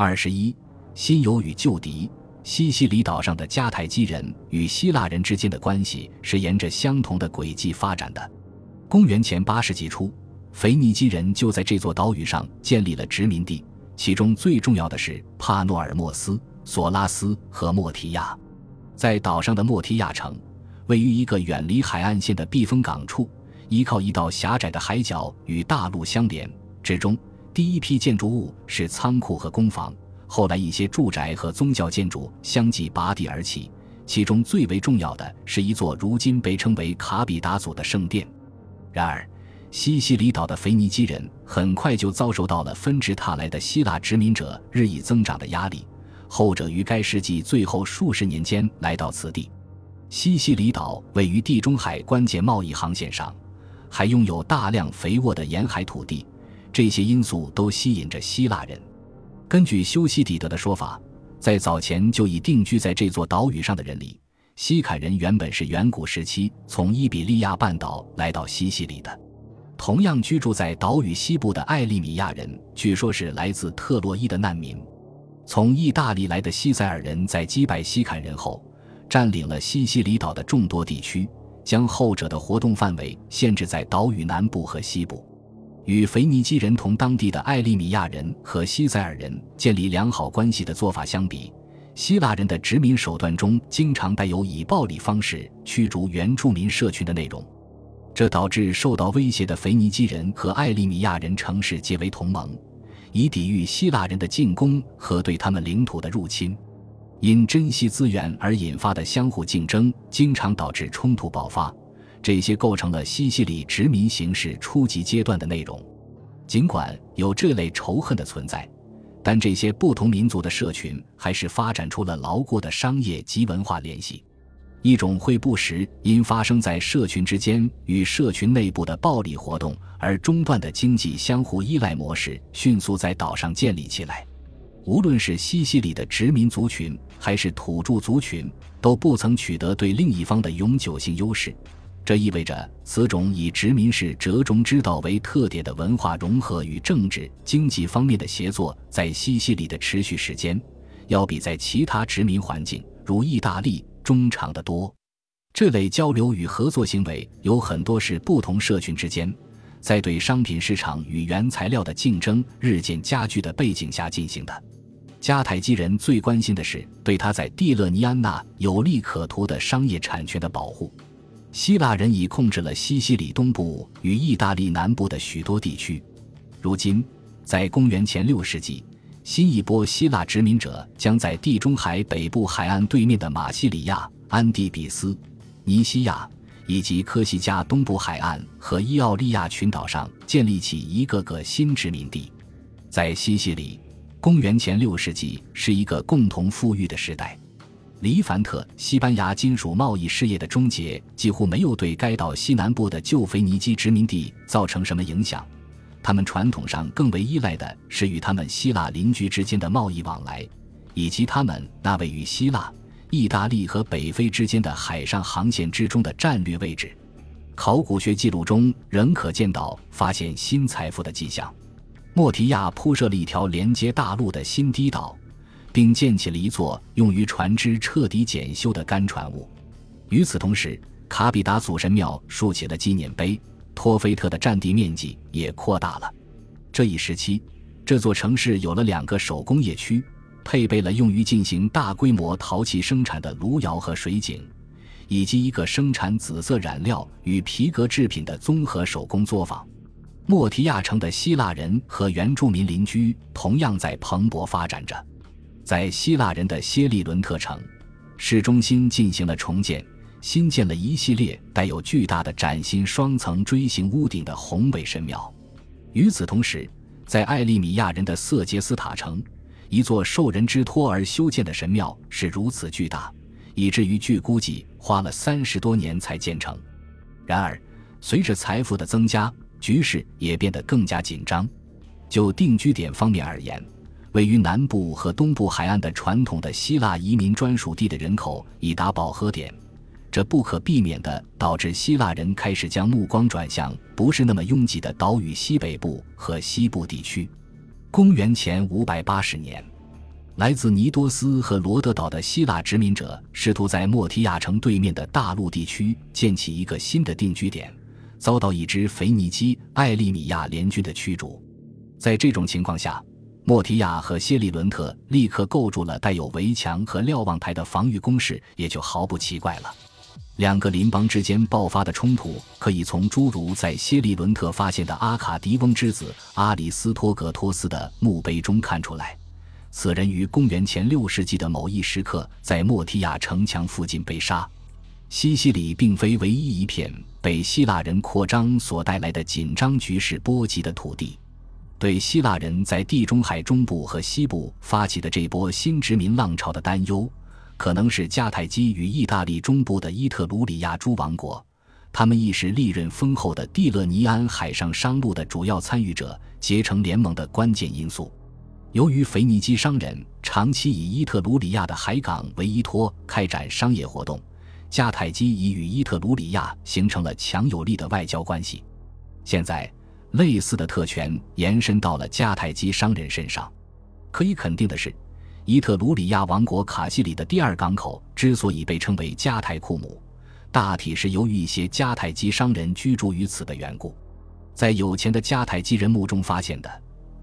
二十一，新友与旧敌。西西里岛上的迦太基人与希腊人之间的关系是沿着相同的轨迹发展的。公元前八世纪初，腓尼基人就在这座岛屿上建立了殖民地，其中最重要的是帕诺尔莫斯、索拉斯和莫提亚。在岛上的莫提亚城，位于一个远离海岸线的避风港处，依靠一道狭窄的海角与大陆相连。之中，第一批建筑物是仓库和工坊。后来，一些住宅和宗教建筑相继拔地而起，其中最为重要的是一座如今被称为卡比达祖的圣殿。然而，西西里岛的腓尼基人很快就遭受到了纷至沓来的希腊殖民者日益增长的压力。后者于该世纪最后数十年间来到此地。西西里岛位于地中海关键贸易航线上，还拥有大量肥沃的沿海土地，这些因素都吸引着希腊人。根据修昔底德的说法，在早前就已定居在这座岛屿上的人里，西坎人原本是远古时期从伊比利亚半岛来到西西里的。同样居住在岛屿西部的艾利米亚人，据说是来自特洛伊的难民。从意大利来的西塞尔人在击败西坎人后，占领了西西里岛的众多地区，将后者的活动范围限制在岛屿南部和西部。与腓尼基人同当地的艾利米亚人和西塞尔人建立良好关系的做法相比，希腊人的殖民手段中经常带有以暴力方式驱逐原住民社群的内容，这导致受到威胁的腓尼基人和艾利米亚人城市结为同盟，以抵御希腊人的进攻和对他们领土的入侵。因珍惜资源而引发的相互竞争，经常导致冲突爆发。这些构成了西西里殖民形式初级阶段的内容。尽管有这类仇恨的存在，但这些不同民族的社群还是发展出了牢固的商业及文化联系。一种会不时因发生在社群之间与社群内部的暴力活动而中断的经济相互依赖模式迅速在岛上建立起来。无论是西西里的殖民族群还是土著族群，都不曾取得对另一方的永久性优势。这意味着，此种以殖民式折中之道为特点的文化融合与政治、经济方面的协作，在西西里的持续时间，要比在其他殖民环境如意大利中长得多。这类交流与合作行为有很多是不同社群之间，在对商品市场与原材料的竞争日渐加剧的背景下进行的。迦太基人最关心的是对他在蒂勒尼安纳有利可图的商业产权的保护。希腊人已控制了西西里东部与意大利南部的许多地区。如今，在公元前六世纪，新一波希腊殖民者将在地中海北部海岸对面的马西里亚、安第比斯、尼西亚以及科西嘉东部海岸和伊奥利亚群岛上建立起一个个新殖民地。在西西里，公元前六世纪是一个共同富裕的时代。黎凡特西班牙金属贸易事业的终结几乎没有对该岛西南部的旧腓尼基殖民地造成什么影响。他们传统上更为依赖的是与他们希腊邻居之间的贸易往来，以及他们那位于希腊、意大利和北非之间的海上航线之中的战略位置。考古学记录中仍可见到发现新财富的迹象。莫提亚铺设了一条连接大陆的新堤岛。并建起了一座用于船只彻底检修的干船坞。与此同时，卡比达祖神庙竖起了纪念碑，托菲特的占地面积也扩大了。这一时期，这座城市有了两个手工业区，配备了用于进行大规模陶器生产的炉窑和水井，以及一个生产紫色染料与皮革制品的综合手工作坊。莫提亚城的希腊人和原住民邻居同样在蓬勃发展着。在希腊人的歇利伦特城市中心进行了重建，新建了一系列带有巨大的崭新双层锥形屋顶的宏伟神庙。与此同时，在艾利米亚人的色杰斯塔城，一座受人之托而修建的神庙是如此巨大，以至于据估计花了三十多年才建成。然而，随着财富的增加，局势也变得更加紧张。就定居点方面而言，位于南部和东部海岸的传统的希腊移民专属地的人口已达饱和点，这不可避免地导致希腊人开始将目光转向不是那么拥挤的岛屿西北部和西部地区。公元前五百八十年，来自尼多斯和罗德岛的希腊殖民者试图在莫提亚城对面的大陆地区建起一个新的定居点，遭到一支腓尼基艾利米亚联军的驱逐。在这种情况下，莫提亚和谢利伦特立刻构筑了带有围墙和瞭望台的防御工事，也就毫不奇怪了。两个邻邦之间爆发的冲突，可以从诸如在谢利伦特发现的阿卡迪翁之子阿里斯托格托斯的墓碑中看出来。此人于公元前六世纪的某一时刻在莫提亚城墙附近被杀。西西里并非唯一一片被希腊人扩张所带来的紧张局势波及的土地。对希腊人在地中海中部和西部发起的这波新殖民浪潮的担忧。可能是迦太基与意大利中部的伊特鲁里亚诸王国，他们亦是利润丰厚的蒂勒尼安海上商路的主要参与者，结成联盟的关键因素。由于腓尼基商人长期以伊特鲁里亚的海港为依托开展商业活动，迦太基已与伊特鲁里亚形成了强有力的外交关系。现在，类似的特权延伸到了迦太基商人身上。可以肯定的是。伊特鲁里亚王国卡西里的第二港口之所以被称为迦太库姆，大体是由于一些迦太基商人居住于此的缘故。在有钱的迦太基人墓中发现的，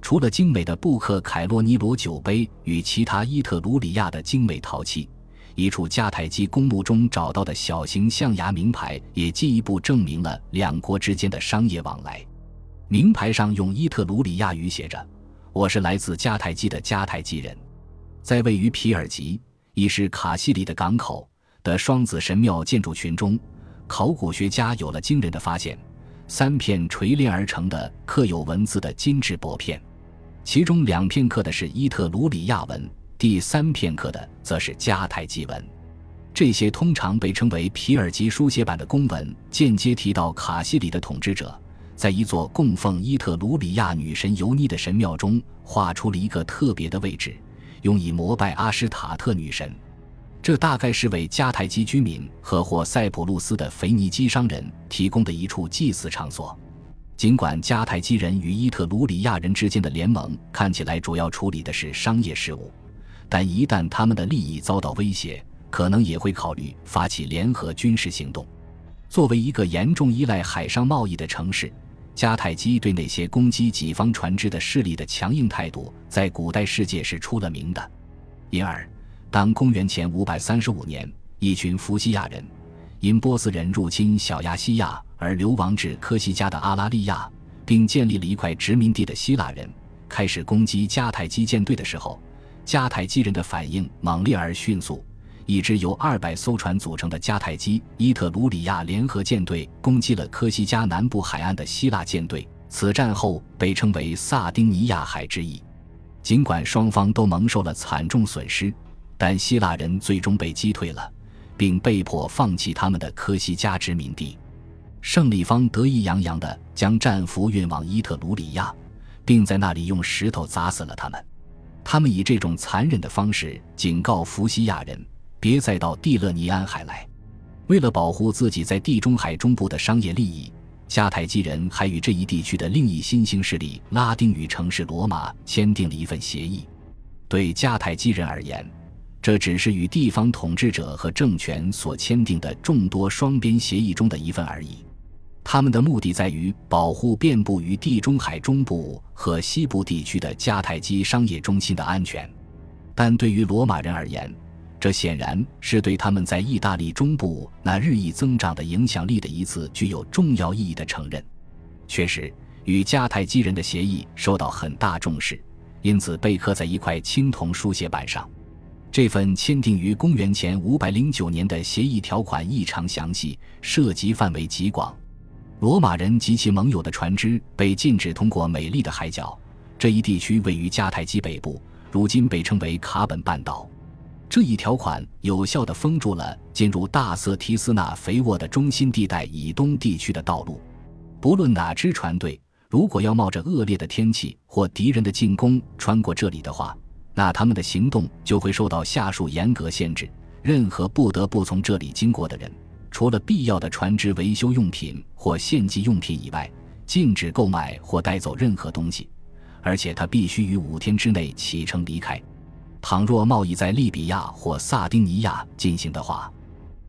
除了精美的布克凯洛尼罗酒杯与其他伊特鲁里亚的精美陶器，一处迦太基公墓中找到的小型象牙名牌也进一步证明了两国之间的商业往来。名牌上用伊特鲁里亚语写着：“我是来自迦太基的迦太基人。”在位于皮尔吉，亦是卡西里的港口的双子神庙建筑群中，考古学家有了惊人的发现：三片锤炼而成的刻有文字的金质薄片，其中两片刻的是伊特鲁里亚文，第三片刻的则是迦太基文。这些通常被称为皮尔吉书写版的公文，间接提到卡西里的统治者在一座供奉伊特鲁里亚女神尤妮的神庙中画出了一个特别的位置。用以膜拜阿什塔特女神，这大概是为迦太基居民和或塞浦路斯的腓尼基商人提供的一处祭祀场所。尽管迦太基人与伊特鲁里亚人之间的联盟看起来主要处理的是商业事务，但一旦他们的利益遭到威胁，可能也会考虑发起联合军事行动。作为一个严重依赖海上贸易的城市。迦太基对那些攻击己方船只的势力的强硬态度，在古代世界是出了名的。因而，当公元前五百三十五年，一群弗西亚人因波斯人入侵小亚细亚而流亡至科西嘉的阿拉利亚，并建立了一块殖民地的希腊人开始攻击迦太基舰队的时候，迦太基人的反应猛烈而迅速。一支由二百艘船组成的迦太基伊特鲁里亚联合舰队攻击了科西嘉南部海岸的希腊舰队，此战后被称为萨丁尼亚海之役。尽管双方都蒙受了惨重损失，但希腊人最终被击退了，并被迫放弃他们的科西嘉殖民地。胜利方得意洋洋地将战俘运往伊特鲁里亚，并在那里用石头砸死了他们。他们以这种残忍的方式警告弗西亚人。别再到蒂勒尼安海来。为了保护自己在地中海中部的商业利益，迦太基人还与这一地区的另一新兴势力拉丁语城市罗马签订了一份协议。对迦太基人而言，这只是与地方统治者和政权所签订的众多双边协议中的一份而已。他们的目的在于保护遍布于地中海中部和西部地区的迦太基商业中心的安全。但对于罗马人而言，这显然是对他们在意大利中部那日益增长的影响力的一次具有重要意义的承认。确实，与迦太基人的协议受到很大重视，因此被刻在一块青铜书写板上。这份签订于公元前五百零九年的协议条款异常详细，涉及范围极广。罗马人及其盟友的船只被禁止通过美丽的海角。这一地区位于迦太基北部，如今被称为卡本半岛。这一条款有效地封住了进入大瑟提斯那肥沃的中心地带以东地区的道路。不论哪支船队，如果要冒着恶劣的天气或敌人的进攻穿过这里的话，那他们的行动就会受到下述严格限制：任何不得不从这里经过的人，除了必要的船只维修用品或献祭用品以外，禁止购买或带走任何东西，而且他必须于五天之内启程离开。倘若贸易在利比亚或萨丁尼亚进行的话，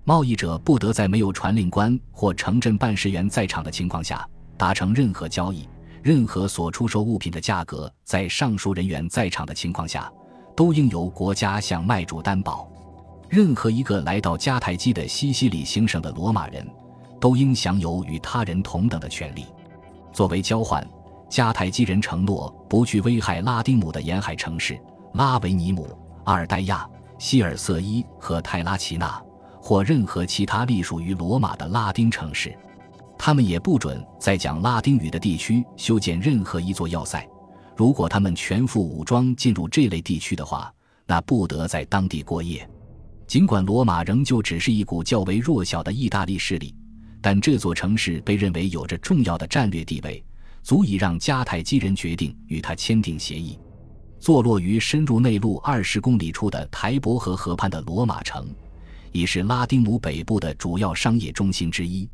贸易者不得在没有传令官或城镇办事员在场的情况下达成任何交易。任何所出售物品的价格，在上述人员在场的情况下，都应由国家向卖主担保。任何一个来到迦太基的西西里行省的罗马人，都应享有与他人同等的权利。作为交换，迦太基人承诺不去危害拉丁姆的沿海城市拉维尼姆、阿尔代亚、希尔瑟伊和泰拉齐纳，或任何其他隶属于罗马的拉丁城市。他们也不准在讲拉丁语的地区修建任何一座要塞。如果他们全副武装进入这类地区的话，那不得在当地过夜。尽管罗马仍旧只是一股较为弱小的意大利势力，但这座城市被认为有着重要的战略地位，足以让迦太基人决定与他签订协议。坐落于深入内陆二十公里处的台伯河河畔的罗马城，已是拉丁姆北部的主要商业中心之一。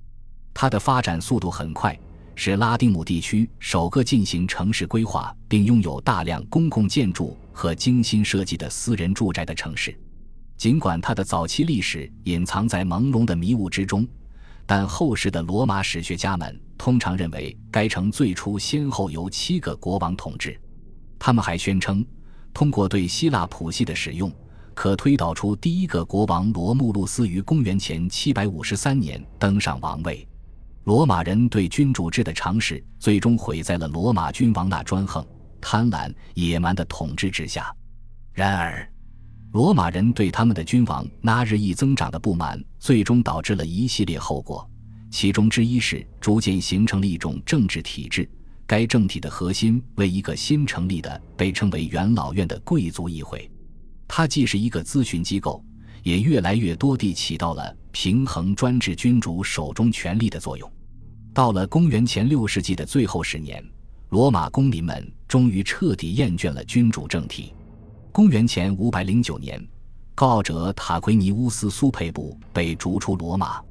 它的发展速度很快，是拉丁姆地区首个进行城市规划并拥有大量公共建筑和精心设计的私人住宅的城市。尽管它的早期历史隐藏在朦胧的迷雾之中，但后世的罗马史学家们通常认为该城最初先后由七个国王统治。他们还宣称，通过对希腊谱系的使用，可推导出第一个国王罗慕路斯于公元前753年登上王位。罗马人对君主制的尝试，最终毁在了罗马君王那专横、贪婪、野蛮的统治之下。然而，罗马人对他们的君王那日益增长的不满，最终导致了一系列后果。其中之一是逐渐形成了一种政治体制，该政体的核心为一个新成立的、被称为元老院的贵族议会。它既是一个咨询机构，也越来越多地起到了。平衡专制君主手中权力的作用。到了公元前六世纪的最后十年，罗马公民们终于彻底厌倦了君主政体。公元前五百零九年，高傲者塔奎尼乌斯·苏佩布被逐出罗马。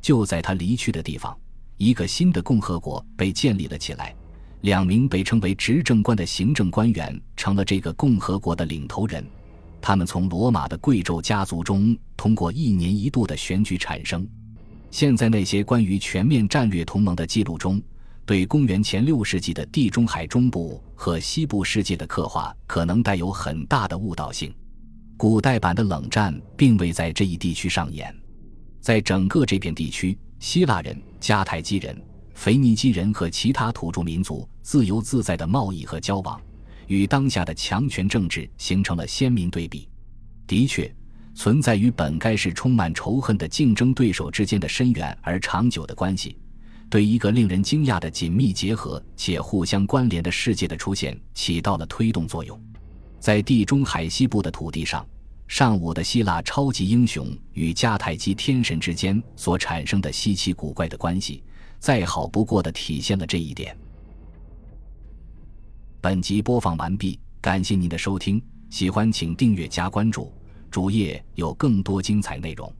就在他离去的地方，一个新的共和国被建立了起来。两名被称为执政官的行政官员成了这个共和国的领头人。他们从罗马的贵胄家族中通过一年一度的选举产生。现在那些关于全面战略同盟的记录中，对公元前六世纪的地中海中部和西部世界的刻画可能带有很大的误导性。古代版的冷战并未在这一地区上演。在整个这片地区，希腊人、迦太基人、腓尼基人和其他土著民族自由自在的贸易和交往。与当下的强权政治形成了鲜明对比。的确，存在于本该是充满仇恨的竞争对手之间的深远而长久的关系，对一个令人惊讶的紧密结合且互相关联的世界的出现起到了推动作用。在地中海西部的土地上，上午的希腊超级英雄与迦太基天神之间所产生的稀奇古怪的关系，再好不过的体现了这一点。本集播放完毕，感谢您的收听，喜欢请订阅加关注，主页有更多精彩内容。